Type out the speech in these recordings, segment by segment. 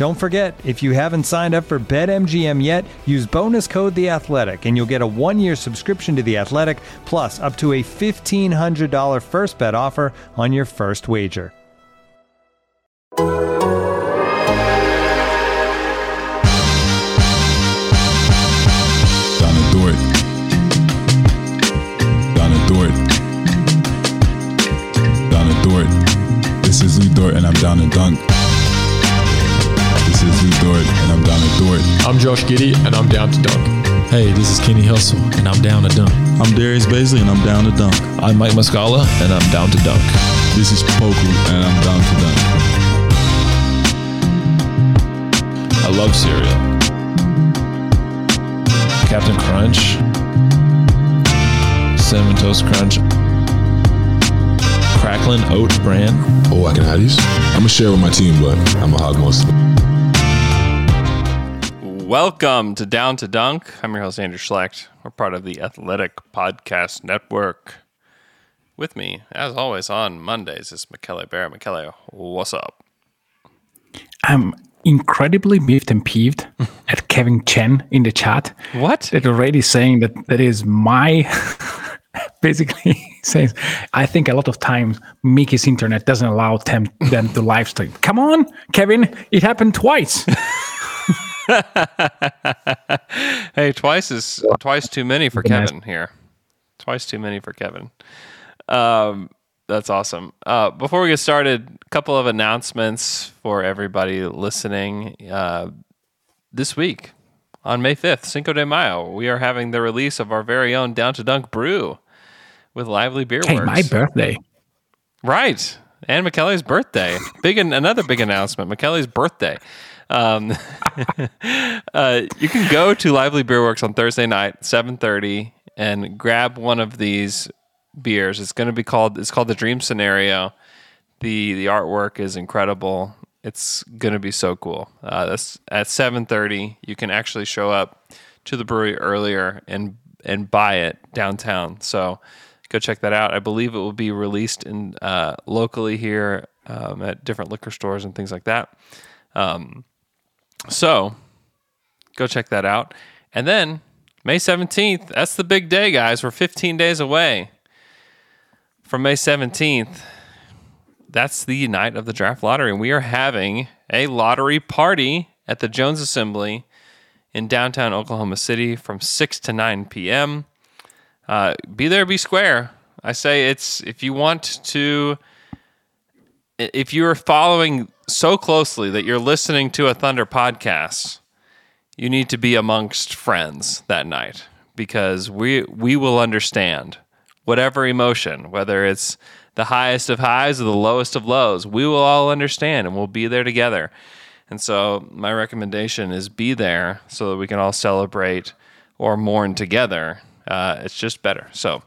Don't forget, if you haven't signed up for BetMGM yet, use bonus code The Athletic, and you'll get a one-year subscription to The Athletic, plus up to a fifteen hundred dollar first bet offer on your first wager. Donna Dort. Donna Dort. Donna Dort. This is Lou Dort and I'm down to dunk. This is Lou Dort and I'm down to Dort. I'm Josh Giddey, and I'm down to dunk. Hey, this is Kenny Hustle, and I'm down to dunk. I'm Darius Bazley and I'm down to dunk. I'm Mike Muscala, and I'm down to dunk. This is Poku and I'm down to dunk. I love cereal. Captain Crunch, Cinnamon Toast Crunch, Cracklin Oat Bran. Oh, I can have these? I'm gonna share with my team, but I'm gonna hog most of it. Welcome to Down to Dunk. I'm your host, Andrew Schlecht. We're part of the Athletic Podcast Network. With me, as always, on Mondays is Michele Bear. Michele, what's up? I'm incredibly miffed and peeved at Kevin Chen in the chat. What? That already saying that that is my basically says I think a lot of times Mickey's internet doesn't allow them, them to live stream. Come on, Kevin, it happened twice. hey, twice is twice too many for Kevin here. Twice too many for Kevin. Um, that's awesome. Uh, before we get started, a couple of announcements for everybody listening. Uh, this week, on May 5th, Cinco de Mayo, we are having the release of our very own Down to Dunk brew with Lively Beer hey, Works. my birthday. Right. And Michele's birthday. Big another big announcement. Michele's birthday. Um, uh, you can go to Lively Beer Works on Thursday night, 7:30, and grab one of these beers. It's going to be called it's called the Dream Scenario. The the artwork is incredible. It's going to be so cool. Uh, that's at 7:30. You can actually show up to the brewery earlier and and buy it downtown. So go check that out. I believe it will be released in uh, locally here um, at different liquor stores and things like that. Um, so go check that out. And then May 17th, that's the big day, guys. We're 15 days away from May 17th. That's the night of the draft lottery. And we are having a lottery party at the Jones Assembly in downtown Oklahoma City from 6 to 9 p.m. Uh, be there, be square. I say it's if you want to, if you are following so closely that you're listening to a Thunder podcast, you need to be amongst friends that night because we we will understand whatever emotion, whether it's the highest of highs or the lowest of lows, we will all understand and we'll be there together. And so my recommendation is be there so that we can all celebrate or mourn together. Uh, it's just better. So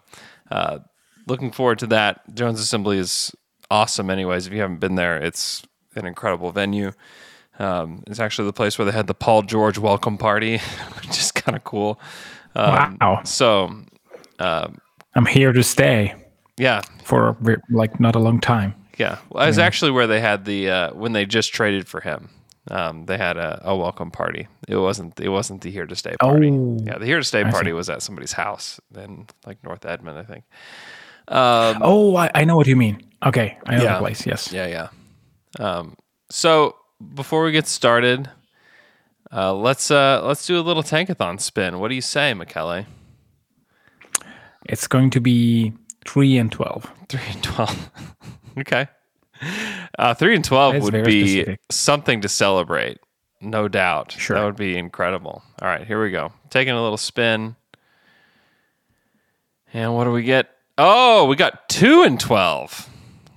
uh, looking forward to that. Jones Assembly is awesome, anyways. If you haven't been there, it's an incredible venue. Um, it's actually the place where they had the Paul George welcome party, which is kind of cool. Um, Wow. So, I'm here to stay yeah, for like not a long time. yeah. Well, it was actually where they had the uh, when they just traded for him. Um, they had a, a welcome party. It wasn't. It wasn't the here to stay party. Oh. yeah, the here to stay I party see. was at somebody's house in like North Edmond, I think. Um, Oh, I, I know what you mean. Okay, I know Yeah. the place. Yes. Yeah, yeah. Um, so before we get started, uh, let's uh, let's do a little tankathon spin. What do you say, McKelly? It's going to be three and twelve. Three and twelve. okay. Uh, three and twelve would be specific. something to celebrate, no doubt. Sure. That would be incredible. All right, here we go. Taking a little spin. And what do we get? Oh, we got two and twelve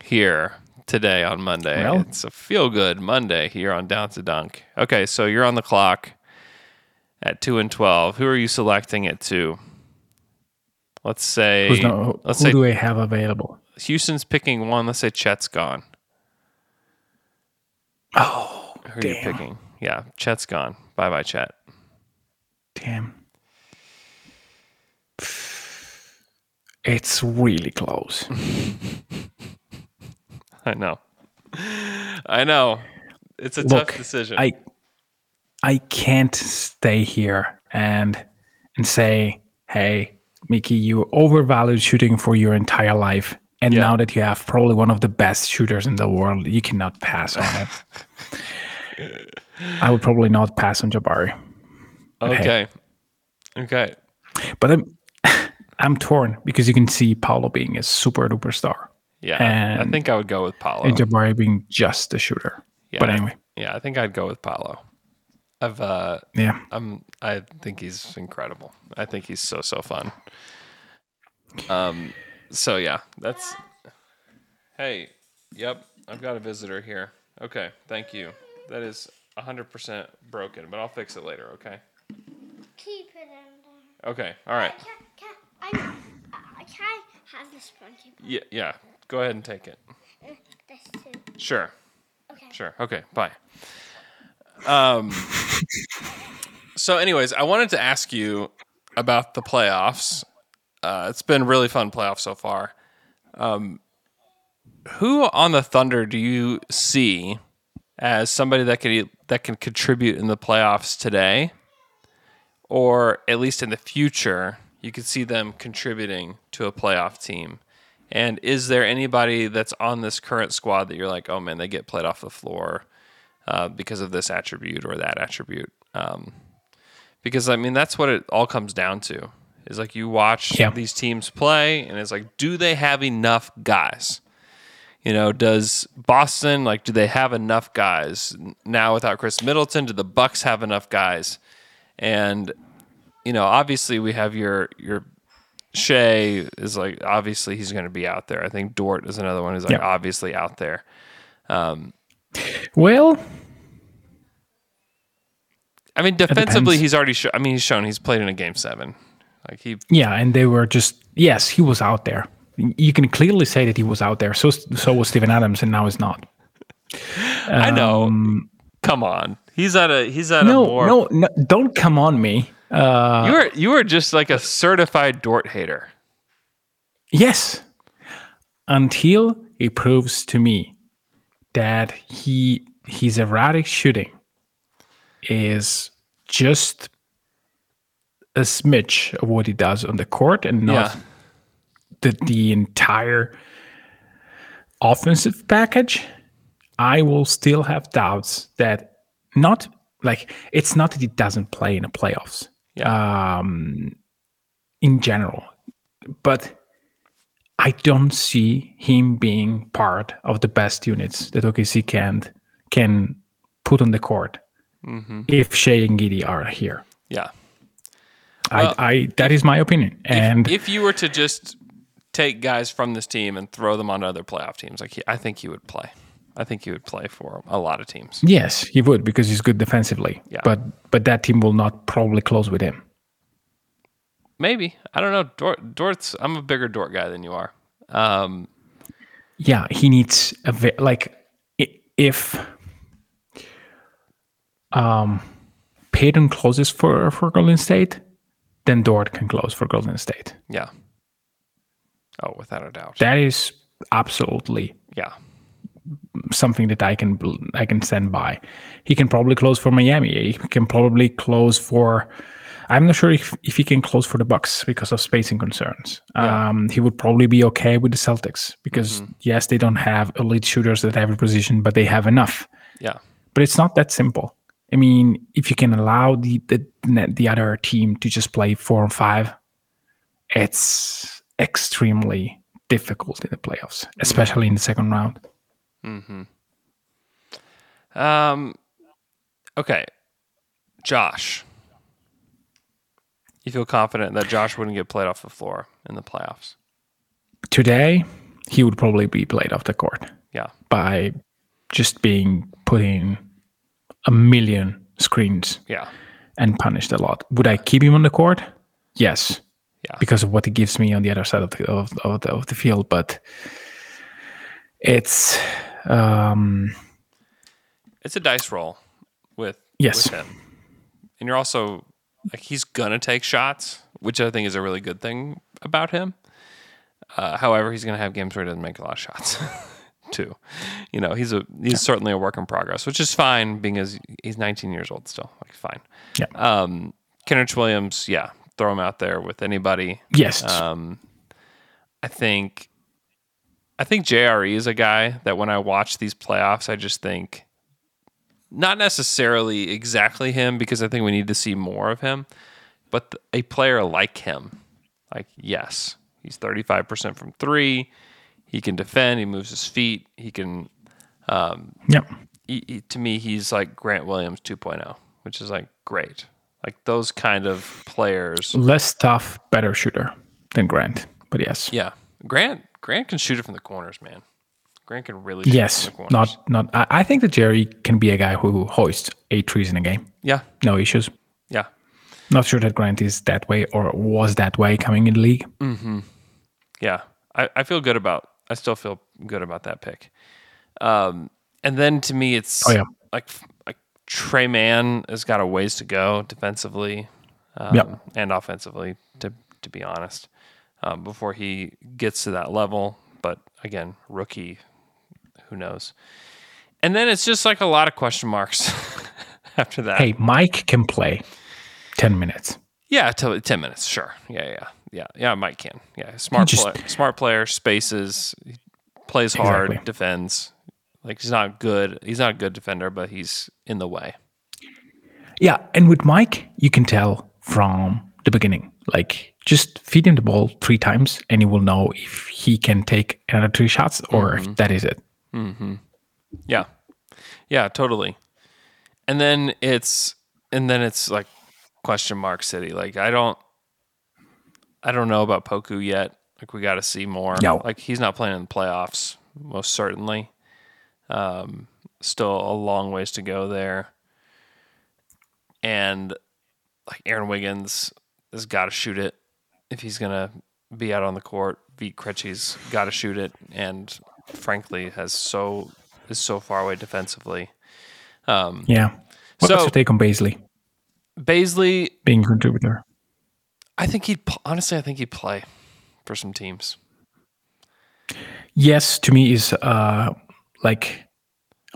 here today on Monday. Well- it's a feel good Monday here on Down to Dunk. Okay, so you're on the clock at two and twelve. Who are you selecting it to? Let's say Who's no, let's who say do I have available? Houston's picking one. Let's say Chet's gone. Oh, Who are you picking? Yeah, Chet's gone. Bye bye, Chet. Damn. It's really close. I know. I know. It's a Look, tough decision. I I can't stay here and and say, "Hey, Mickey, you overvalued shooting for your entire life, and Yeah. now that you have probably one of the best shooters in the world, you cannot pass on it." I would probably not pass on Jabari, okay. Okay. but I'm I'm torn because you can see Paulo being a super duper star Yeah. I think I would go with Paulo. and Jabari being just a shooter. Yeah. But anyway, Yeah, I think I'd go with Paulo. I've uh yeah. I'm I think he's incredible. I think he's so so fun. Um so yeah, that's Hey, yep, I've got a visitor here. Okay, thank you. That is 100% broken, but I'll fix it later, okay? Keep it in there. Okay. All right. Can, can, I, I, can I have this one? Keep Yeah, yeah. Go ahead and take it. Sure. Okay. Sure. Okay. Bye. Um. so, anyways, I wanted to ask you about the playoffs. Uh, it's been really fun playoffs so far. Um, who on the Thunder do you see as somebody that can that can contribute in the playoffs today, or at least in the future? You could see them contributing to a playoff team. And is there anybody that's on this current squad that you're like, oh man, they get played off the floor uh, because of this attribute or that attribute? Um, because I mean, that's what it all comes down to. Is like you watch Yeah. these teams play, and it's like, do they have enough guys? You know, does Boston like do they have enough guys now without Khris Middleton? Do the Bucks have enough guys? And you know, obviously we have your your Shai is like obviously he's going to be out there. I think Dort is another one who's like Yeah. obviously out there. Well, I mean, defensively he's already. Sho- I mean, he's shown he's played in a game seven. Like he, yeah, and they were just yes, he was out there. You can clearly say that he was out there. So so was Steven Adams, and now he's not. I know. Come on, he's at a he's at a Um, more. no, no, don't come on me. Uh, you are you are just like a certified Dort hater. yes, until he proves to me that he his erratic shooting is just a smidge of what he does on the court and not Yeah. the, the entire offensive package, I will still have doubts that not like it's not that he doesn't play in the playoffs Yeah. um, in general, but I don't see him being part of the best units that OKC can can put on the court if Shai and Giddey are here. yeah. Well, I, I that is my opinion, and if you were to just take guys from this team and throw them onto other playoff teams, like he, I think he would play. I think he would play for a lot of teams. Yes, he would because he's good defensively. Yeah. But but that team will not probably close with him. Maybe I don't know. Dort, Dort's. I'm a bigger Dort guy than you are. Um, Yeah, he needs a ve- like if um Payton closes for for Golden State, then Dort can close for Golden State. yeah. Oh, without a doubt. That is absolutely yeah. Something that I can I can stand by. He can probably close for Miami. He can probably close for. I'm not sure if, if he can close for the Bucks because of spacing concerns. Um, he would probably be okay with the Celtics because yes, they don't have elite shooters at every position, but they have enough. Yeah. but it's not that simple. I mean, if you can allow the the the other team to just play four and five, it's extremely difficult in the playoffs, especially in the second round. Mm-hmm. Um. Okay, Josh. You feel confident that Josh wouldn't get played off the floor in the playoffs? Today, he would probably be played off the court. Yeah. By just being put in a million screens. Yeah. And punished a lot. Would I keep him on the court? Yes. Yeah. Because of what he gives me on the other side of the of, of the, of the field, but it's um it's a dice roll with yes. with him. And you're also like he's gonna take shots, which I think is a really good thing about him. Uh, however, he's gonna have games where he doesn't make a lot of shots. too. You know, he's a he's yeah. certainly a work in progress, which is fine being as he's 19 years old still. Like fine. Yeah. Um Kenrich Williams, yeah, throw him out there with anybody. Yes. Um I think I think JRE is a guy that when I watch these playoffs, I just think not necessarily exactly him because I think we need to see more of him, but a player like him. Like yes, he's 35% from 3 he can defend. He moves his feet. He can. Um, yep. He, he, to me, he's like Grant Williams 2.0, which is like great. Like those kind of players. Less tough, better shooter than Grant, but yes. Yeah, Grant. Grant can shoot it from the corners, man. Grant can really. yes, not not. I, I think that Jerry can be a guy who hoists eight trees in a game. Yeah. No issues. Yeah. Not sure that Grant is that way or was that way coming in the league. Mm-hmm. Yeah, I, I feel good about I still feel good about that pick. Um, and then to me, it's oh, yeah. like like Tre Mann has got a ways to go defensively um, yep. and offensively. To to be honest, um, before he gets to that level. But again, rookie, who knows? And then it's just like a lot of question marks after that. Hey, Mike can play ten minutes. Yeah, t- ten minutes. Sure. Yeah, yeah yeah, yeah. Mike can. Yeah, smart, just, play, smart player, spaces, plays hard, exactly. defends. Like he's not good. He's not a good defender, but he's in the way. Yeah, and with Mike, you can tell from the beginning. Like just feed him the ball three times, and he will know if he can take another three shots or mm-hmm. if that is it. Mm-hmm. Yeah, yeah, totally. And then it's and then it's like question mark city. Like I don't I don't know about Poku yet. Like we got to see more. No. Like he's not playing in the playoffs, most certainly. Um, still a long ways to go there. And like Aaron Wiggins has got to shoot it if he's gonna be out on the court. Vit Krejci's got to shoot it, and frankly, has so is so far away defensively. Um, yeah. What's so, your take on Bazley? Bazley being contributor. I think he'd honestly. I think he'd play for some teams. Yes, to me is uh, like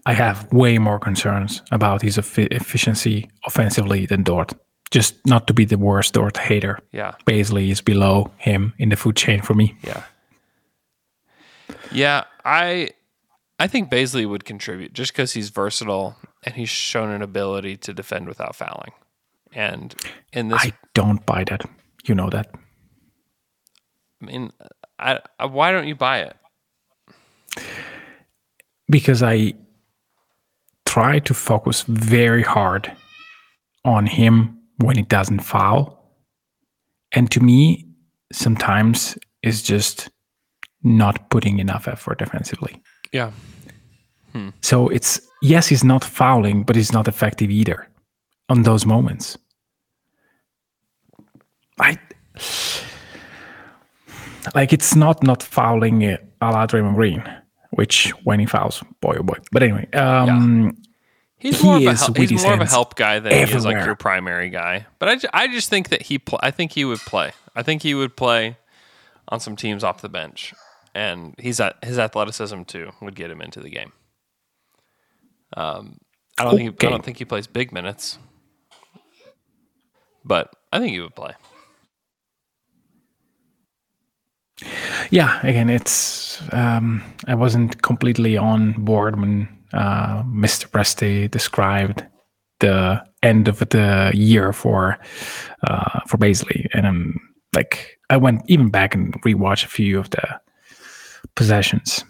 I have way more concerns about his efficiency offensively than Dort. Just not to be the worst or the hater. Yeah, Bazley is below him in the food chain for me. Yeah, yeah. I I think Bazley would contribute just because he's versatile and he's shown an ability to defend without fouling. And in this, I don't buy that. You know that. I mean, I, I, why don't you buy it? Because I try to focus very hard on him when it doesn't foul. And to me, sometimes it's just not putting enough effort defensively. Yeah. Hmm. So it's yes, he's not fouling, but he's not effective either on those moments. I like it's not not fouling a la Draymond Green, which when he fouls, boy oh boy. But anyway, um, yeah. He's more, he of, a, hel- he's more of a help guy than everywhere. he is like your primary guy. But I, I just think that he pl- I think he would play. I think he would play on some teams off the bench, and he's at his athleticism too would get him into the game. Um, I don't okay. think he, I don't think he plays big minutes, but I think he would play. Yeah, again, it's um, I wasn't completely on board when uh, Mr. Presti described the end of the year for uh, for Bazley, and I'm like, I went even back and rewatched a few of the possessions.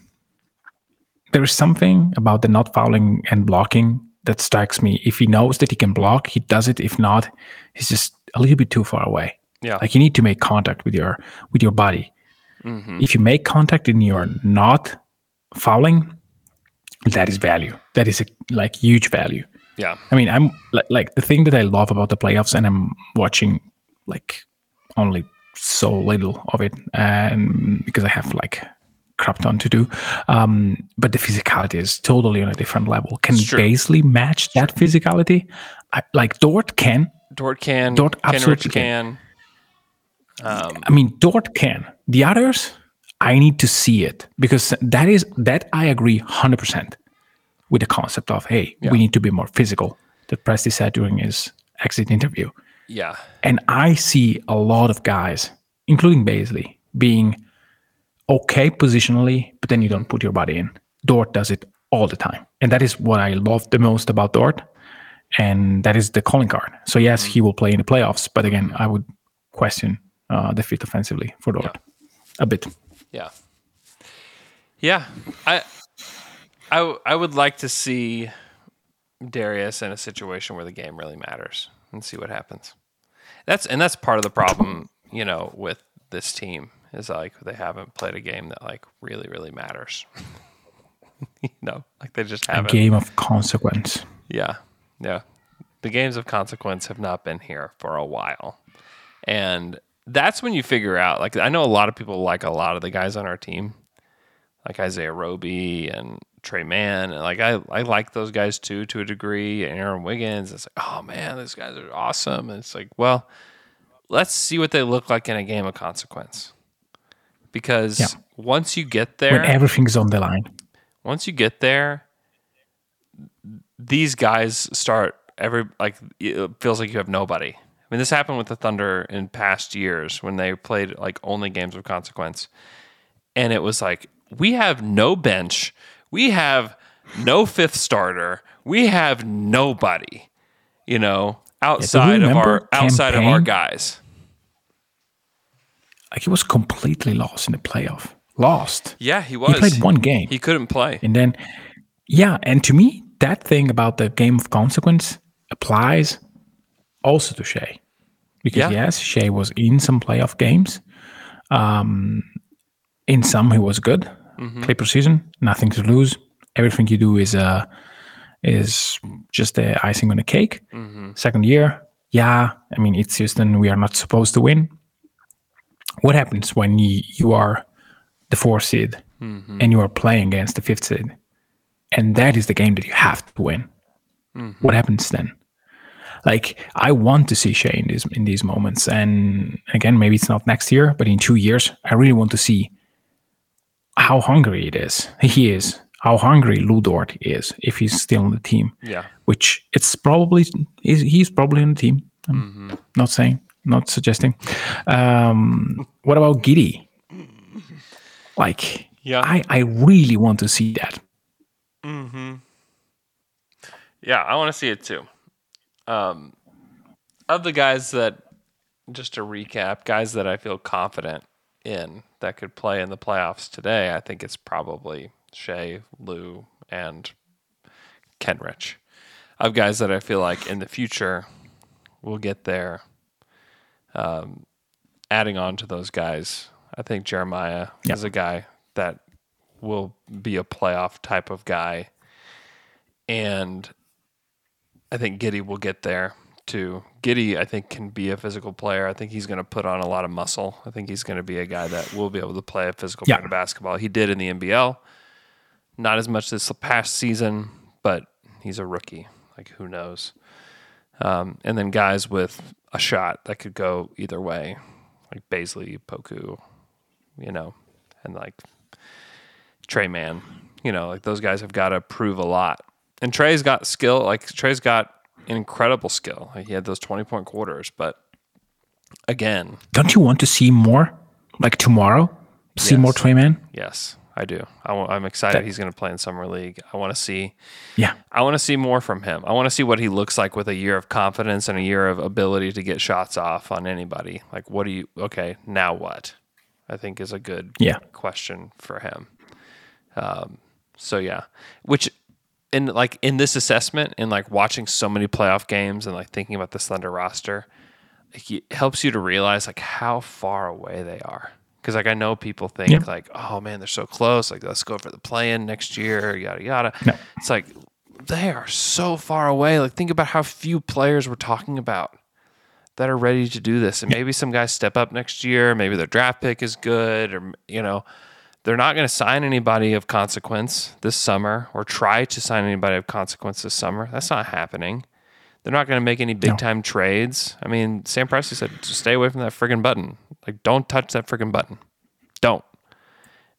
There is something about the not fouling and blocking that strikes me. If he knows that he can block, he does it. If not, he's just a little bit too far away. Yeah. Like you need to make contact with your with your body. If you make contact and you're not fouling, that is value. That is a like huge value. Yeah. I mean, I'm like, like the thing that I love about the playoffs, and I'm watching like only so little of it, and because I have like crap ton to do. Um, but the physicality is totally on a different level. Can. Bazley match that physicality? I, like Dort can. Dort can. Dort Kenrich absolutely can. Um, I mean, Dort can. The others, I need to see it because that is that I agree hundred percent with the concept of hey, we need to be more physical. That Presti said during his exit interview, Yeah. and I see a lot of guys, including Bazley, being okay positionally, but then you don't put your body in. Dort does it all the time, and that is what I love the most about Dort, and that is the calling card. So yes, he will play in the playoffs, but again, I would question uh, the fit offensively for Dort a bit. Yeah. Yeah. I I I would like to see Darius in a situation where the game really matters and see what happens. That's and that's part of the problem, you know, with this team is like they haven't played a game that like really really matters. you know, like they just haven't. A game of consequence. Yeah. Yeah. The games of consequence have not been here for a while. And that's when you figure out like I know a lot of people like a lot of the guys on our team. Like Isaiah Roby and Tre Mann. And like I, I like those guys too to a degree. And Aaron Wiggins. It's like, oh man, these guys are awesome. And it's like, well, let's see what they look like in a game of consequence. Because Yeah. once you get there When everything's on the line. once you get there, these guys start every like it feels like you have nobody. I mean, this happened with the Thunder in past years when they played like only games of consequence, and it was like we have no bench, we have no fifth starter, we have nobody, you know, outside of our remember outside of our guys. Like he was completely lost in the playoff. Lost. Yeah, he was. He played one game. He couldn't play. And then, yeah, and to me, that thing about the game of consequence applies also to Shai. Because Yeah. yes, Shai was in some playoff games. Um, in some, he was good. Mm-hmm. Clipper season, nothing to lose. Everything you do is uh, is just the icing on the cake. Mm-hmm. Second year, yeah, I mean it's Houston. We are not supposed to win. What happens when you, you are the fourth seed Mm-hmm. and you are playing against the fifth seed, and that is the game that you have to win? Mm-hmm. What happens then? Like I want to see Shai in these in these moments, and again, maybe it's not next year, but in two years, I really want to see how hungry it is. He is how hungry Lou Dort is if he's still on the team. Yeah. Which it's probably he's, he's probably on the team. I'm Mm-hmm. not saying, not suggesting. Um, what about Giddey? Like, Yeah. I I really want to see that. Hmm. Yeah, I want to see it too. Um, of the guys that, just to recap, guys that I feel confident in that could play in the playoffs today, I think it's probably Shai, Lou, and Kenrich. Of guys that I feel like in the future will get there. Um, adding on to those guys, I think Jeremiah Yeah. is a guy that will be a playoff type of guy. And I think Giddey will get there too. Giddey, I think, can be a physical player. I think he's going to put on a lot of muscle. I think he's going to be a guy that will be able to play a physical Yeah. basketball. He did in the NBL. Not as much this past season, but he's a rookie. Like, who knows? Um, and then guys with a shot that could go either way, like Bazley, Poku, you know, and like Tre Mann. You know, like those guys have got to prove a lot. And Tre's got skill. Like Tre's got incredible skill. Like, he had those twenty point quarters, but again, Don't you want to see more? Like tomorrow, see Yes. more Tre Mann. yes, I do. I am excited That- he's going to play in summer league. I want to see. Yeah. I want to see more from him. I want to see what he looks like with a year of confidence and a year of ability to get shots off on anybody. Like, what do you? Okay, now what? I think is a good Yeah. question for him. Um, so yeah, which in like in this assessment and like watching so many playoff games and like thinking about the Thunder roster, like, it helps you to realize like how far away they are. Because like I know people think Yeah. like, oh man, they're so close. Like let's go for the play-in next year, yada yada. No. It's like they are so far away. Like think about how few players we're talking about that are ready to do this. And maybe some guys step up next year. Maybe their draft pick is good, or you know, they're not going to sign anybody of consequence this summer, or try to sign anybody of consequence this summer. That's not happening. They're not going to make any big time trades. I mean, Sam Presti said, stay away from that friggin' button. Like, don't touch that friggin' button. Don't."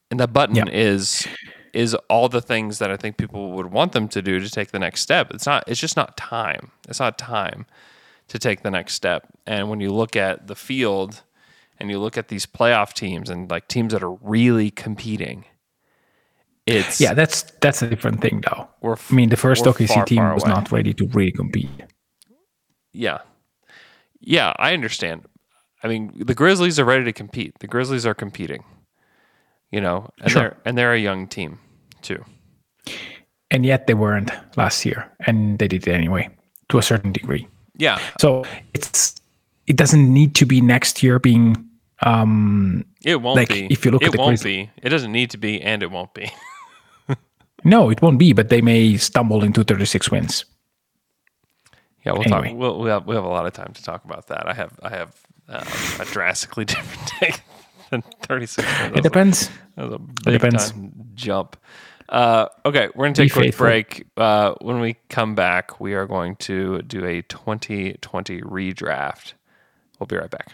And that button Yeah. is is all the things that I think people would want them to do to take the next step. It's not. It's just not time. It's not time to take the next step. And when you look at the field and you look at these playoff teams and like teams that are really competing, it's Yeah, that's that's a different thing, though. We're I mean, the 1st OKC far, team far was away. not ready to really compete. yeah, yeah. I understand. I mean, the Grizzlies are ready to compete. The Grizzlies are competing. You know, and Sure. they're and they're a young team too. And yet they weren't last year, and they did it anyway to a certain degree. Yeah, So it's it doesn't need to be next year being um it won't Like, be. if you look it at the won't be. It doesn't need to be, and it won't be. no, it won't be, but they may stumble into 36 wins. Yeah, we'll Anyway. talk. We'll, we have we have a lot of time to talk about that. I have I have um, a drastically different take than thirty six. It depends. That was a big depends. time jump. Uh, okay, we're going to Be take a quick faithful. break. Uh, when we come back, we are going to do a 2020 redraft. We'll be right back.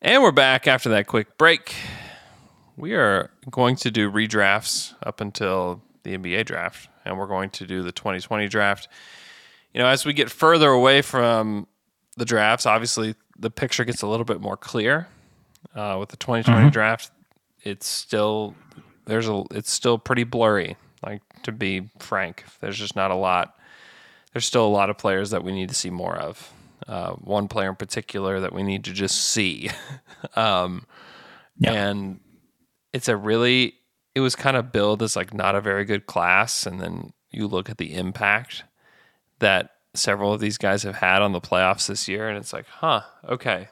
And we're back after that quick break. We are going to do redrafts up until the NBA draft, and we're going to do the 2020 draft. You know, as we get further away from the drafts, obviously the picture gets a little bit more clear. Uh, with the 2020 draft, it's still there's a it's still pretty blurry. Like to be frank, there's just not a lot. There's still a lot of players that we need to see more of. Uh, one player in particular that we need to just see. um, And it's a really, it was kind of billed as like not a very good class. And then you look at the impact that several of these guys have had on the playoffs this year. And it's like, huh, okay.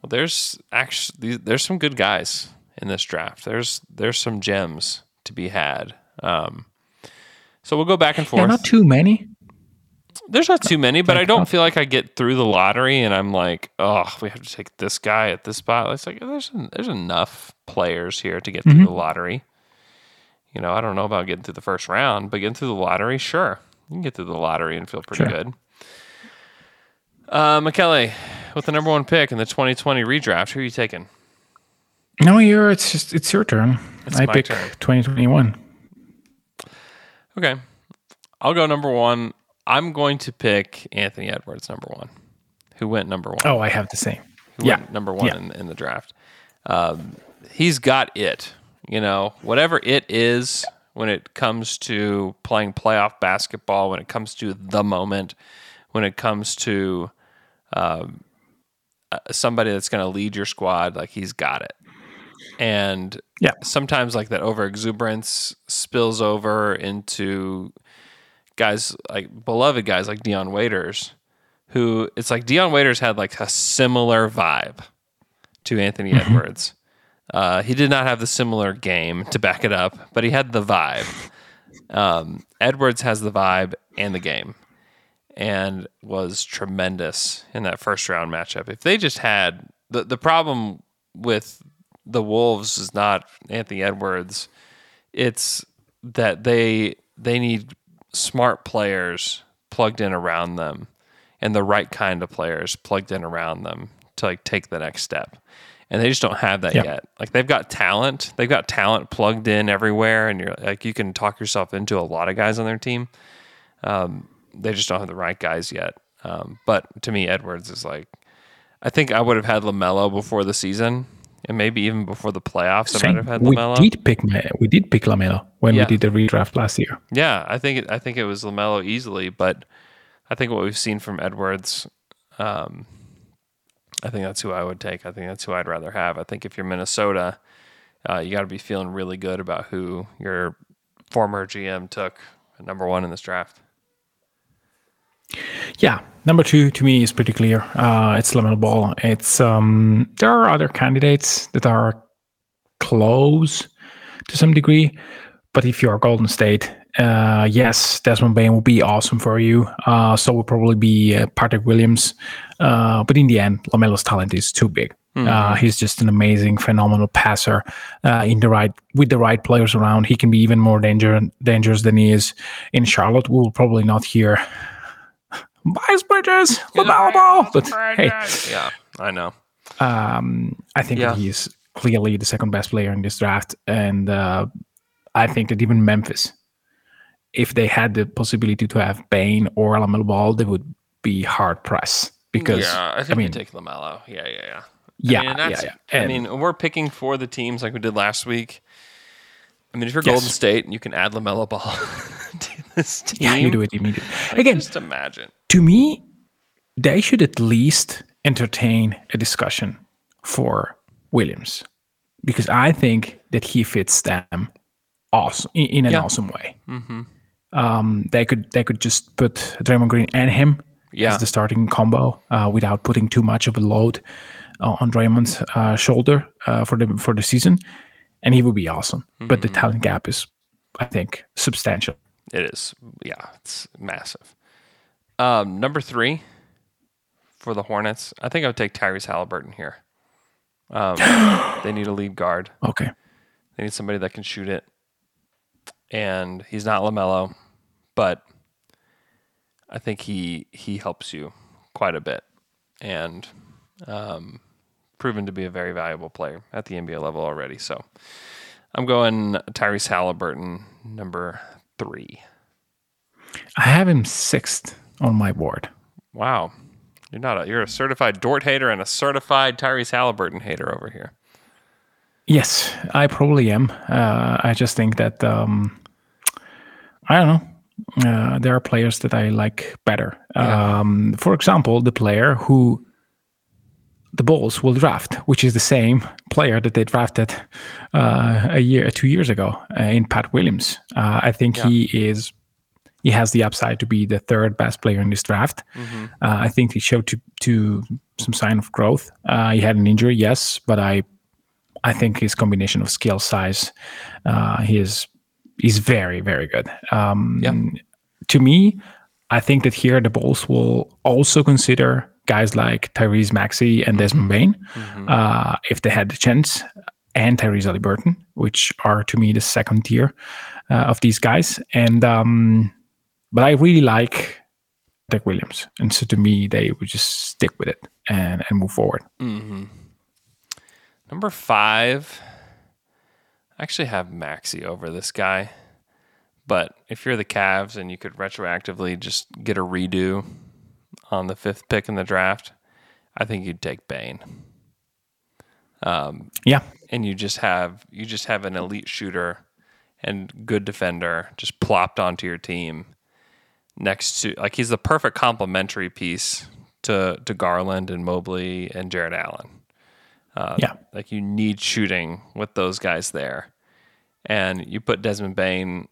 Well, there's actually, there's some good guys in this draft. There's, there's some gems to be had. Um, so we'll go back and forth Yeah, not too many. There's not too many, but I don't feel like I get through the lottery and I'm like, oh, we have to take this guy at this spot. It's like there's there's enough players here to get through the lottery. You know, I don't know about getting through the first round, but getting through the lottery, sure, you can get through the lottery and feel pretty Sure. good. Uh, McKelly, with the number one pick in the 2020 redraft, who are you taking? No, you're. It's just it's your turn. It's I pick turn. 2021. Okay, I'll go number one. I'm going to pick Anthony Edwards, number one, who went number one. Oh, I have the same. who Yeah. went number one Yeah. in, in the draft. Um, he's got it. You know, whatever it is when it comes to playing playoff basketball, when it comes to the moment, when it comes to um, uh, somebody that's going to lead your squad, like he's got it. And Yeah. sometimes like that over exuberance spills over into guys like beloved guys like Dion Waiters, who it's like Dion Waiters had like a similar vibe to Anthony Edwards. Uh, he did not have the similar game to back it up, but he had the vibe. Um, Edwards has the vibe and the game, and was tremendous in that first round matchup. If they just had the the problem with the Wolves is not Anthony Edwards, it's that they they need smart players plugged in around them and the right kind of players plugged in around them to like take the next step. And they just don't have that Yeah. yet. Like they've got talent, they've got talent plugged in everywhere, and you're like you can talk yourself into a lot of guys on their team. Um, they just don't have the right guys yet. Um, but to me, Edwards is like, I think I would have had Lamelo before the season, and maybe even before the playoffs. I might have had we did pick we did pick Lamelo when Yeah. we did the redraft last year. Yeah, I think it, I think it was Lamelo easily, but I think what we've seen from Edwards, um, I think that's who I would take. I think that's who I'd rather have. I think if you're Minnesota, uh, you got to be feeling really good about who your former GM took number one in this draft. Yeah, number two to me is pretty clear. Uh, it's Lamelo Ball. It's um, there are other candidates that are close to some degree, but if you're Golden State, uh, yes, Desmond Bane will be awesome for you. Uh, so will probably be uh, Patrick Williams. Uh, but in the end, Lamelo's talent is too big. Uh, he's just an amazing, phenomenal passer. Uh, in the right with the right players around, he can be even more danger, dangerous than he is in Charlotte. We will probably not hear Miles Bridges, Lamelo Ball, but hey, Yeah, I know. um, I think Yeah. he's clearly the second best player in this draft, and uh, I think that even Memphis, if they had the possibility to have Bane or Lamelo Ball, they would be hard pressed because yeah, I think mean, you take Lamelo. Yeah, yeah, yeah. yeah, I mean, and yeah, yeah. I mean, we're picking for the teams like we did last week. I mean, if you're Yes. Golden State and you can add Lamelo Ball to this team, yeah, you do it immediately. Again, just imagine. to me, they should at least entertain a discussion for Williams because I think that he fits them awesome in, an Yeah. awesome way. Um, they could they could just put Draymond Green and him Yeah. as the starting combo uh, without putting too much of a load uh, on Draymond's uh, shoulder uh, for the for the season, and he would be awesome. But the talent gap is, I think, substantial. It is. Yeah, it's massive. Um, number three for the Hornets, I think I would take Tyrese Halliburton here. Um, they need a lead guard. Okay. They need somebody that can shoot it. And he's not Lamelo, but I think he he helps you quite a bit, and um, proven to be a very valuable player at the NBA level already. So I'm going Tyrese Halliburton, number three. I have him sixth on my board. Wow. You're not a you're a certified Dort hater and a certified Tyrese Halliburton hater over here. Yes, I probably am. Uh, I just think that um, I don't know. Uh, there are players that I like better. Um, for example, the player who the Bulls will draft, which is the same player that they drafted uh, a year, two years ago uh, in Pat Williams. Uh, I think he is. He has the upside to be the third best player in this draft. Uh, I think he showed to, to some sign of growth. Uh, he had an injury, yes, but I I think his combination of skill, size, uh, he is he's very very good. Um, Yeah. To me, I think that here the Bulls will also consider guys like Tyrese Maxey and Desmond Bane uh, if they had the chance, and Tyrese Halliburton, which are to me the second tier uh, of these guys. And um, but I really like Dick Williams, and so to me they would just stick with it and and move forward. Mm-hmm. Number five, I actually have Maxey over this guy. But if you're the Cavs and you could retroactively just get a redo on the fifth pick in the draft, I think you'd take Bane. Um, yeah, And you just have you just have an elite shooter and good defender just plopped onto your team next to like he's the perfect complementary piece to to Garland and Mobley and Jarrett Allen. Um, yeah. Like you need shooting with those guys there. And you put Desmond Bane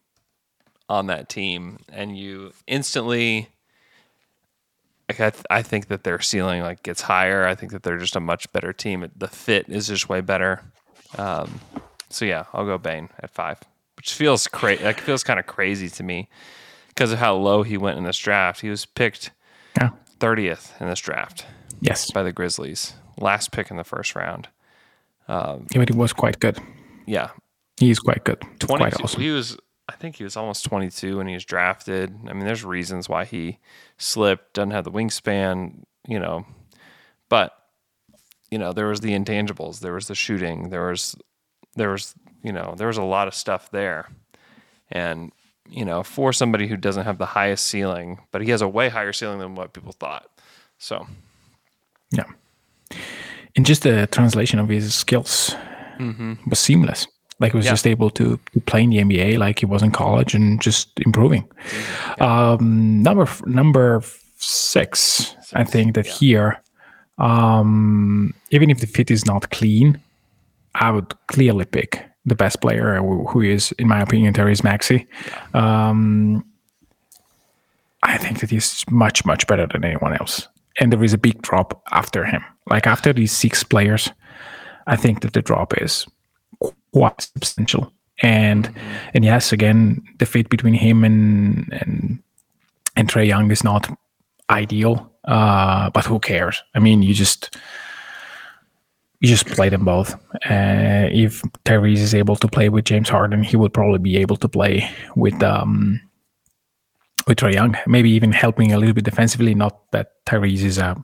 on that team, and you instantly. Like I, th- I think that their ceiling like gets higher. I think that they're just a much better team. The fit is just way better. Um, so yeah, I'll go Bane at five, which feels crazy. Like feels kind of crazy to me because of how low he went in this draft. He was picked thirtieth in this draft Yes. by the Grizzlies, last pick in the first round. Yeah, but he was quite good. Yeah, he's quite good. Twenty awesome. He was. I think he was almost twenty two when he was drafted. I mean, there's reasons why he slipped. Doesn't have the wingspan, you know, but you know there was the intangibles. There was the shooting. There was there was you know there was a lot of stuff there, and you know for somebody who doesn't have the highest ceiling, but he has a way higher ceiling than what people thought. So Yeah. And just the translation of his skills mm-hmm. was seamless. Like he was Yeah. just able to, to play in the NBA like he was in college and just improving. Um, number number six, I think that here, um, even if the fit is not clean, I would clearly pick the best player, who is, in my opinion, Tyrese Maxey. Um, I think that he's much, much better than anyone else. And there is a big drop after him. Like after these six players, I think that the drop is quite substantial. And and yes, again, the fit between him and and and Trae Young is not ideal. Uh, but who cares? I mean, you just you just play them both. Uh, if Tyrese is able to play with James Harden, he would probably be able to play with um, with Trae Young, maybe even helping a little bit defensively. Not that Tyrese is a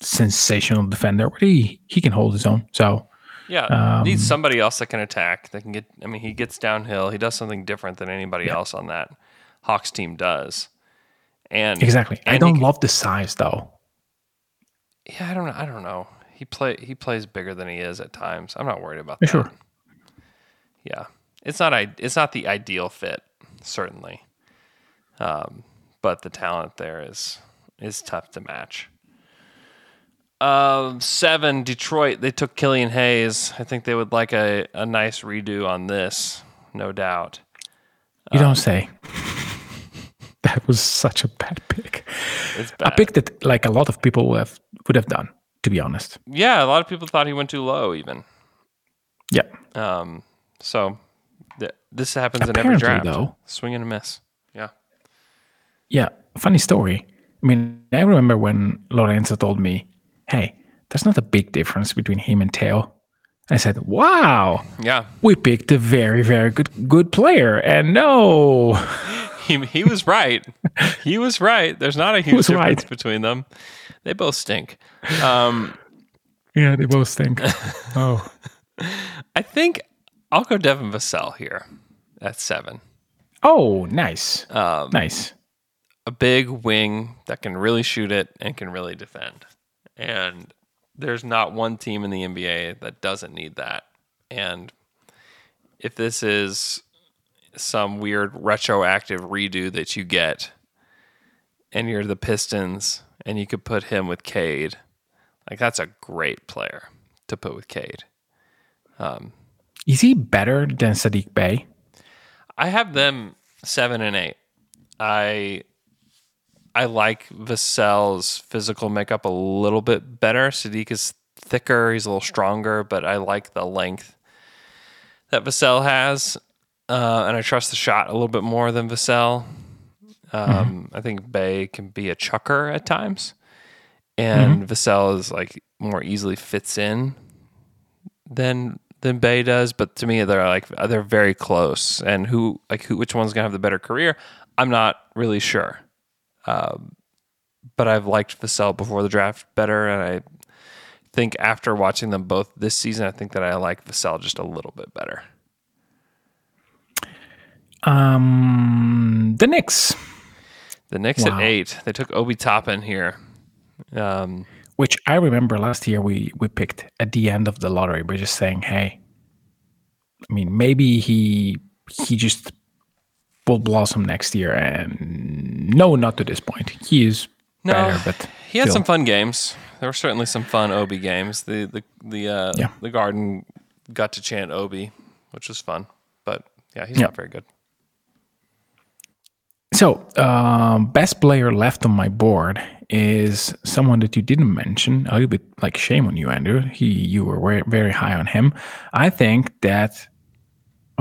sensational defender, but he he can hold his own. So Yeah, Um, needs somebody else that can attack. That can get. I mean, he gets downhill. He does something different than anybody else on that Hawks team does. And exactly, I and he don't can- love the size though. Yeah, I don't. know. I don't know. He play. He plays bigger than he is at times. I'm not worried about that. Sure. Yeah, it's not. i- It's not the ideal fit, certainly. Um, but the talent there is is tough to match. Um, seven Detroit. They took Killian Hayes. I think they would like a, a nice redo on this, no doubt. You Um, don't say. that was such a bad pick. It's A bad. pick that like a lot of people would have would have done, to be honest. Yeah, a lot of people thought he went too low, even. Yeah. Um, so th- this happens in every Apparently, draft. though- Swing and a miss. Yeah. Yeah, funny story. I mean, I remember when Lorenzo told me, "Hey, there's not a big difference between him and Teo." I said, "Wow, Yeah. we picked a very, very good good player." And no, He, he was right. he was right. There's not a huge difference right. between them. They both stink. Um, yeah, they both stink. oh, I think I'll go Devin Vassell here at seven. oh, nice, Um, nice. a big wing that can really shoot it and can really defend. And there's not one team in the NBA that doesn't need that. And if this is some weird retroactive redo that you get and you're the Pistons and you could put him with Cade, like that's a great player to put with Cade. Um, is he better than Sadiq Bey? I have them seven and eight. I I like Vassell's physical makeup a little bit better. Sadiq is thicker, he's a little stronger, but I like the length that Vassell has. Uh, and I trust the shot a little bit more than Vassell. Um, I think Bey can be a chucker at times. And Vassell is like more easily fits in than than Bey does, but to me they're like they're very close. And who like who which one's gonna have the better career? I'm not really sure. Um, but I've liked Vassell before the draft better, and I think after watching them both this season, I think that I like Vassell just a little bit better. Um, the Knicks, The Knicks Wow. at eight, they took Obi Toppin here. Um, which I remember last year we we picked at the end of the lottery We're just saying, "Hey, I mean, maybe he he just will blossom next year." And no, not to this point. He is No, better, but he had still. some fun games. There were certainly some fun Obi games. The the the uh, Yeah. the Garden got to chant Obi, which was fun. But yeah, he's Yeah. not very good. So, um, best player left on my board is someone that you didn't mention. A little bit like shame on you, Andrew. He, you were very, very high on him. I think that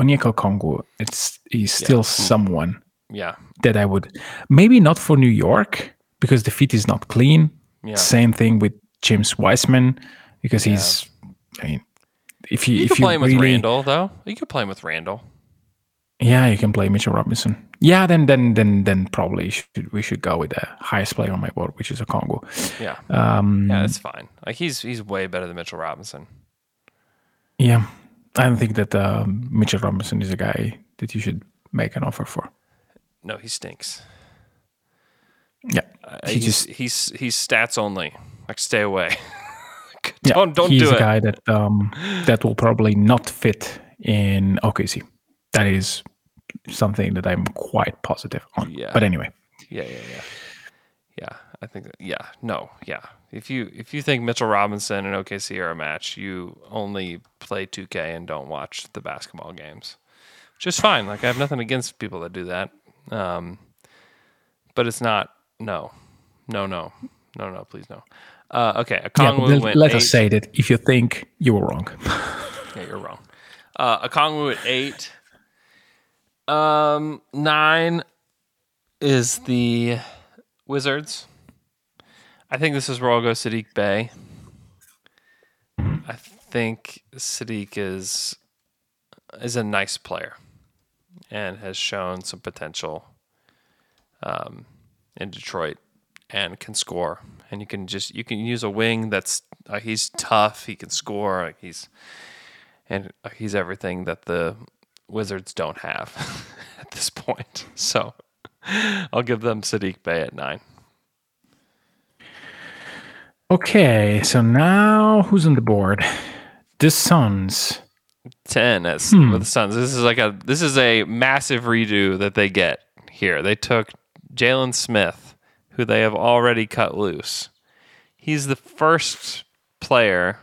Onyeka Okongwu, it's he's still yeah. someone. Yeah. That I would maybe not for New York because the feet is not clean. Yeah. Same thing with James Wiseman because yeah. he's. I mean, if you, you if could play him really, with Randle though, you could play him with Randle. Yeah, you can play Mitchell Robinson. Yeah, then then then then probably should, we should go with the highest player on my board, which is Okongwu. Yeah, um, yeah, that's fine. Like he's he's way better than Mitchell Robinson. Yeah, I don't think that uh, Mitchell Robinson is a guy that you should make an offer for. No, he stinks. Yeah, uh, he he's, just he's he's stats only. Like stay away. don't yeah, don't he's do a guy that um that will probably not fit in OKC. That is something that I'm quite positive on. Yeah. But anyway. Yeah, yeah, yeah. Yeah, I think that, yeah, no, yeah. If you if you think Mitchell Robinson and OKC are a match, you only play 2K and don't watch the basketball games. Which is fine. Like I have nothing against people that do that. Um, but it's not no. No, no. No, no, please no. Uh, okay, Okongwu yeah, let, let us say that if you think you were wrong. yeah, you're wrong. Uh, Okongwu at eight. Um, nine is the Wizards. I think this is where I'll go Sadiq Bey. I think Sadiq is is a nice player and has shown some potential um, in Detroit and can score. And you can just you can use a wing that's uh, he's tough. He can score. He's and uh, he's everything that the Wizards don't have at this point. So I'll give them Sadiq Bey at nine. Okay, so now who's on the board? The Suns. Ten as hmm. the Suns. This is like a this is a massive redo that they get here. They took Jalen Smith, who they have already cut loose. He's the first player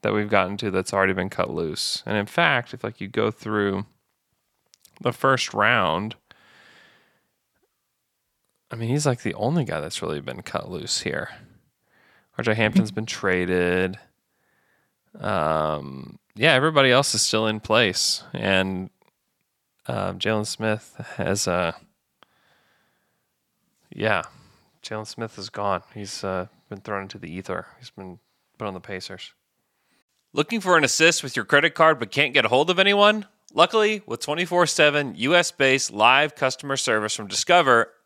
that we've gotten to that's already been cut loose. And in fact, if like you go through the first round, I mean, he's like the only guy that's really been cut loose here. RJ Hampton's been traded. Um, yeah, everybody else is still in place, and uh, Jalen Smith has a. Uh, yeah, Jalen Smith is gone. He's uh, been thrown into the ether. He's been put on the Pacers. Looking for an assist with your credit card but can't get a hold of anyone? Luckily, with 24 7 US based live customer service from Discover,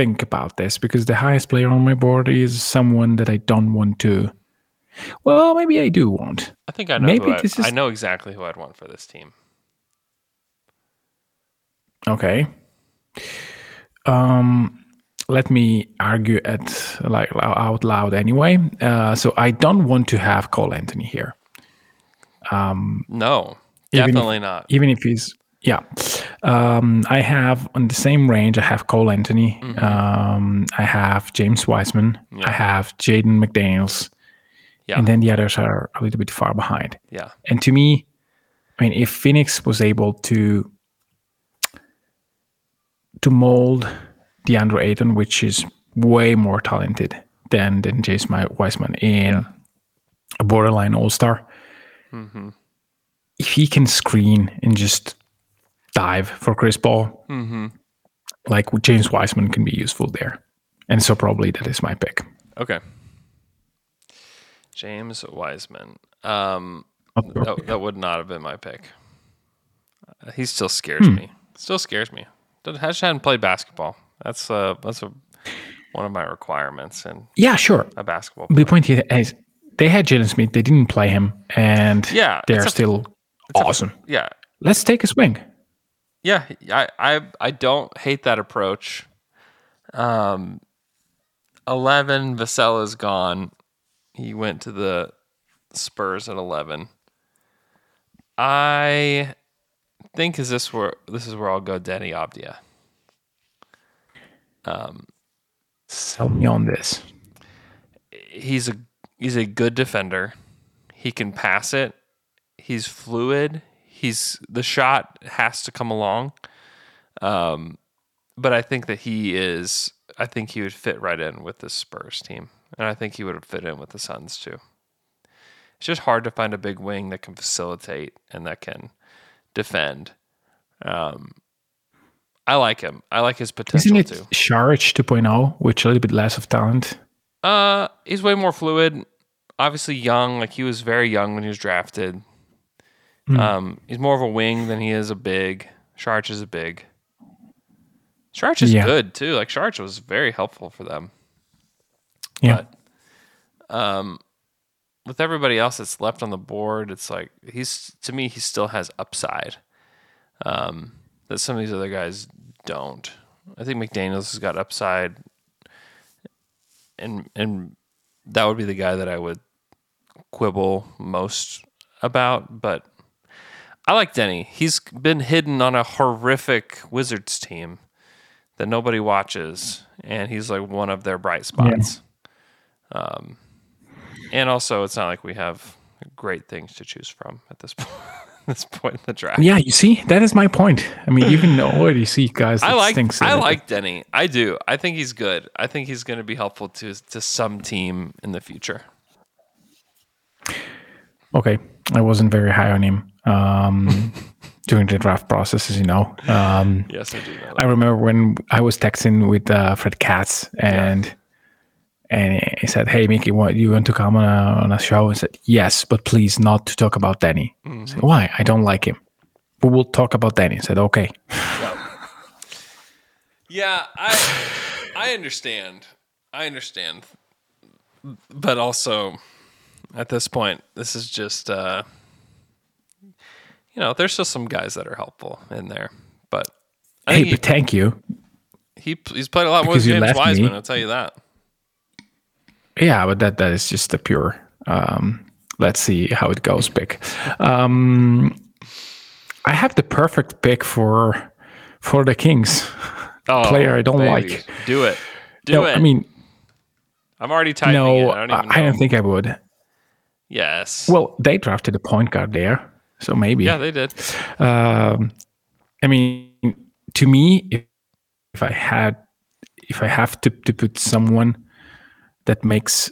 think about this because the highest player on my board is someone that I don't want to. Well, maybe I do want. I think I know. Maybe this is... I know exactly who I'd want for this team. Okay. Um, let me argue it like out loud anyway. Uh, so I don't want to have Cole Anthony here. Um, no, definitely if, not. Even if he's yeah. Um, I have on the same range, I have Cole Anthony. Mm-hmm. Um, I have James Wiseman. Yeah. I have Jaden McDaniels. Yeah. And then the others are a little bit far behind. Yeah. And to me, I mean, if Phoenix was able to to mold DeAndre Ayton, which is way more talented than than James Wiseman in yeah. a borderline All Star, mm-hmm. if he can screen and just dive for Chris Paul. Mm-hmm. Like James Wiseman can be useful there. And so probably that is my pick. Okay. James Wiseman. Um, that, that, would not have been my pick. Uh, he still scares hmm. me. Still scares me. Just hadn't played basketball. That's uh that's a one of my requirements and yeah, sure. A basketball. Player. The point here is they had Jalen Smith. They didn't play him, and yeah, they're a, still awesome. A, yeah, let's take a swing. Yeah, I, I I don't hate that approach. Um, 11, Vassell's gone. He went to the Spurs at 11. I think is this where this is where I'll go Deni Avdija. Um, Sell me on this. he's a he's a good defender. He can pass it. He's fluid. He's the shot has to come along. Um, but I think that he is. I think he would fit right in with the Spurs team, and I think he would fit in with the Suns too. It's just hard to find a big wing that can facilitate and that can defend. Um, I like him. I like his potential Isn't it too. Saric 2.0, which a little bit less of talent? Uh, he's way more fluid. Obviously young. Like he was very young when he was drafted. Hmm. Um, he's more of a wing than he is a big. Sharch is a big. Sharch is Yeah. good too. Like Sharch was very helpful for them. Yeah. But, um, with everybody else that's left on the board, it's like he's to me he still has upside. Um, that some of these other guys don't. I think McDaniels has got upside, and and that would be the guy that I would quibble most about. But I like Deni. He's been hidden on a horrific Wizards team that nobody watches, and he's like one of their bright spots. Um, and also, it's not like we have great things to choose from at this point. this point in the draft. Yeah, you see, that is my point. I mean, you can already see guys. That I like I like Deni. I do. I think he's good. I think he's going to be helpful to to some team in the future. Okay, I wasn't very high on him um, during the draft process, as you know. Um, Yes, I do know I remember when I was texting with uh, Fred Katz and and he said, "Hey, Mickey, what you want to come on a, on a show?" I said, "Yes, but please not to talk about Danny." I said, Why? I don't like him. We will talk about Danny. I said, "Okay." Yeah, I I understand. I understand. But also at this point, this is just uh you know, there's just some guys that are helpful in there. But I Hey, but thank you. he, he he's played a lot more Because with you James left me. Wiseman, I'll tell you that. Yeah, but that that is just a pure. Um, let's see how it goes. Pick. Um, I have the perfect pick for for the Kings. Oh, Player I don't baby. like. Do it. Do no, it. I mean, I'm already typing no, it. I don't I, even I know. don't think I would. Yes. Well, they drafted a point guard there, so maybe. yeah, they did. Um, I mean, to me, if, if I had, if I have to, to put someone that makes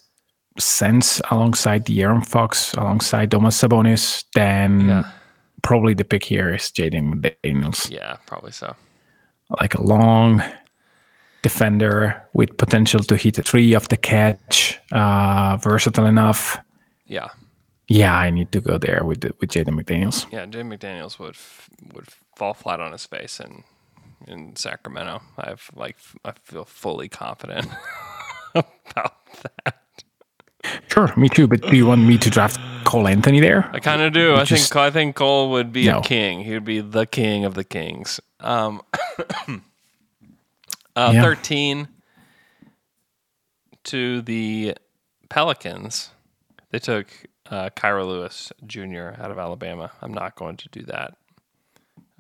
sense alongside De'Aaron Fox, alongside Domantas Sabonis, then Yeah. probably the pick here is Jaden Daniels. Yeah, probably so. like a long defender with potential to hit a three off the catch, uh, versatile enough. Yeah. Yeah, I need to go there with the, with Jaden McDaniels. Yeah, Jim McDaniels would f- would fall flat on his face in in Sacramento. I've like f- I feel fully confident about that. Sure, me too. But do you want me to draft Cole Anthony there? I kind of do. I Just- think I think Cole would be No. a king. He would be the king of the kings. Um, uh, Yeah. thirteen to the Pelicans. They took uh, Kira Lewis Jr. out of Alabama. I'm not going to do that.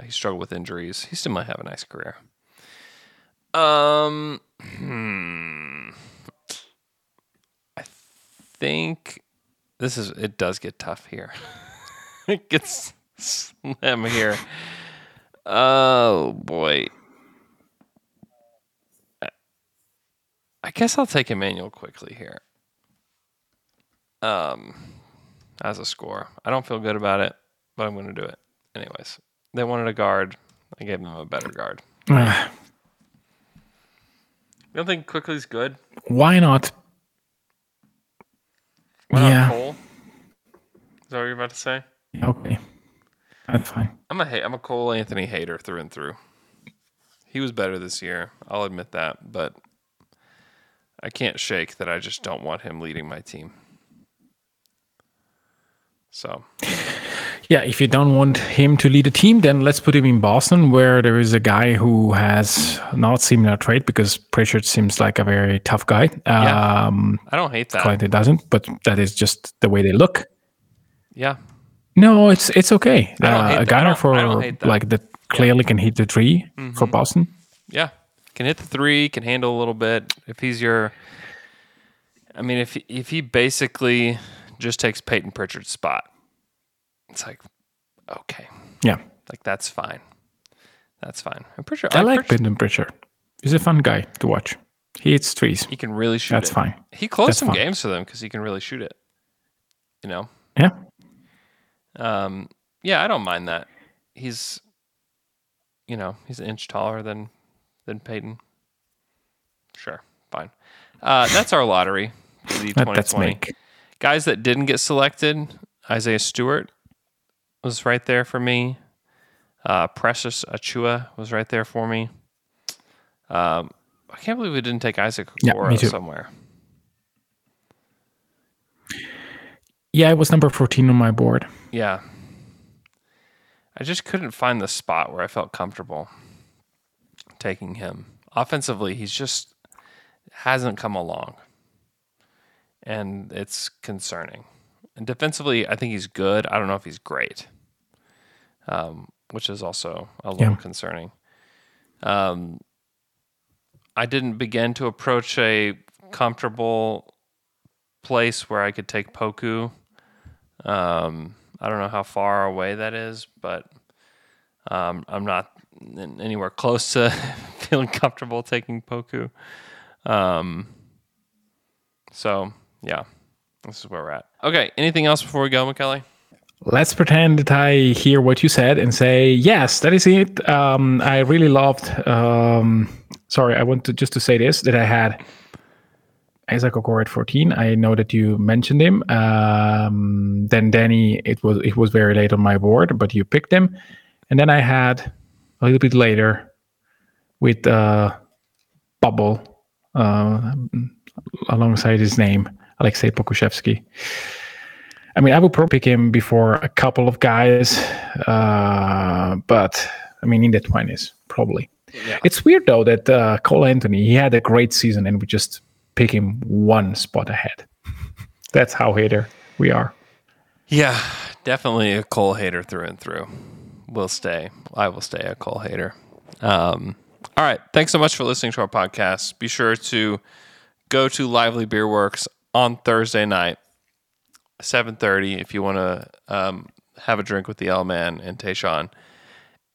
He struggled with injuries. He still might have a nice career. Um, hmm. I think this is it. Does get tough here. it gets slim here. Oh boy. I- guess I'll take Immanuel Quickley here. Um, as a score, I don't feel good about it, but I'm going to do it anyways. They wanted a guard. I gave them a better guard. You don't think Quickley's good? why not? Why not yeah. Cole? Is that what you're about to say? Okay. That's fine. I'm a ha- I'm a Cole Anthony hater through and through. He was better this year. I'll admit that, but I can't shake that I just don't want him leading my team. So Yeah, if you don't want him to lead a team, then let's put him in Boston, where there is a guy who has not similar trait because Pritchard seems like a very tough guy. Yeah. Um, I don't hate that. Clinton doesn't, but that is just the way they look. Yeah. No, it's it's okay. I don't hate Uh, a. Guy for I don't hate that. like that clearly can hit the 3 for Mhm. Boston. Yeah, can hit the three, can handle a little bit. If he's your, I mean, if if he basically just takes Payton Pritchard's spot, it's like, okay, Yeah, like that's fine, that's fine. I'm pretty sure I like Pritchard, Benton Pritchard. He's a fun guy to watch. He hits threes. he can really shoot. That's it. fine. He closed That's some fine. games for them because he can really shoot it. You know, Yeah, um, yeah, I don't mind that. He's, you know, he's an inch taller than than Payton. Sure, fine. Uh, that's our lottery the Let- let's 2020. make. Guys that didn't get selected, Isaiah Stewart was right there for me. Uh, Precious Achiuwa was right there for me. Um, I can't believe we didn't take Isaac Yeah, Okoro too. somewhere. yeah. It was number fourteen on my board. Yeah. I just couldn't find the spot where I felt comfortable taking him. Offensively, he's just hasn't come along. And it's concerning. And defensively, I think he's good. I don't know if he's great. Um, which is also a little Yeah. concerning. Um, I didn't begin to approach a comfortable place where I could take Poku. Um, I don't know how far away that is, but um, I'm not anywhere close to feeling comfortable taking Poku. Um, so yeah, this is where we're at. Okay, anything else before we go, McKelly? Let's pretend that I hear what you said and say yes, that is it. Um, I really loved. Um, sorry, I want to just to say this that I had Isaac Okoro at 14. I know that you mentioned him. Um, then Danny, it was it was very late on my board, but you picked him. And then I had a little bit later with uh, Bubble uh, alongside his name, Aleksej Pokusevski. I mean, I would probably pick him before a couple of guys, uh, but I mean, in the 20s, probably. It's weird though that uh, Cole Anthony he had a great season and we just pick him one spot ahead. That's how hater we are. Yeah, definitely a Cole hater through and through. We'll stay. I will stay a Cole hater. Um, all right. Thanks so much for listening to our podcast. Be sure to go to Lively Beer Works on Thursday night, seven thirty, if you want to um, have a drink with the L Man and Tayshawn.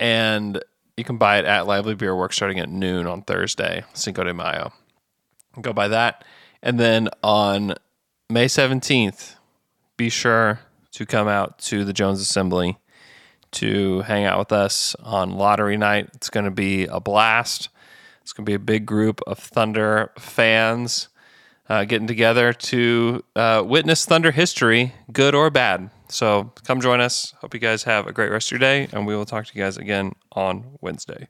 And you can buy it at Lively Beer Works starting at noon on Thursday, Cinco de Mayo. Go buy that. And then on May 17th, be sure to come out to the Jones Assembly to hang out with us on lottery night. It's going to be a blast. It's going to be a big group of Thunder fans uh, getting together to uh, witness Thunder history, good or bad. So come join us. Hope you guys have a great rest of your day, and we will talk to you guys again on Wednesday.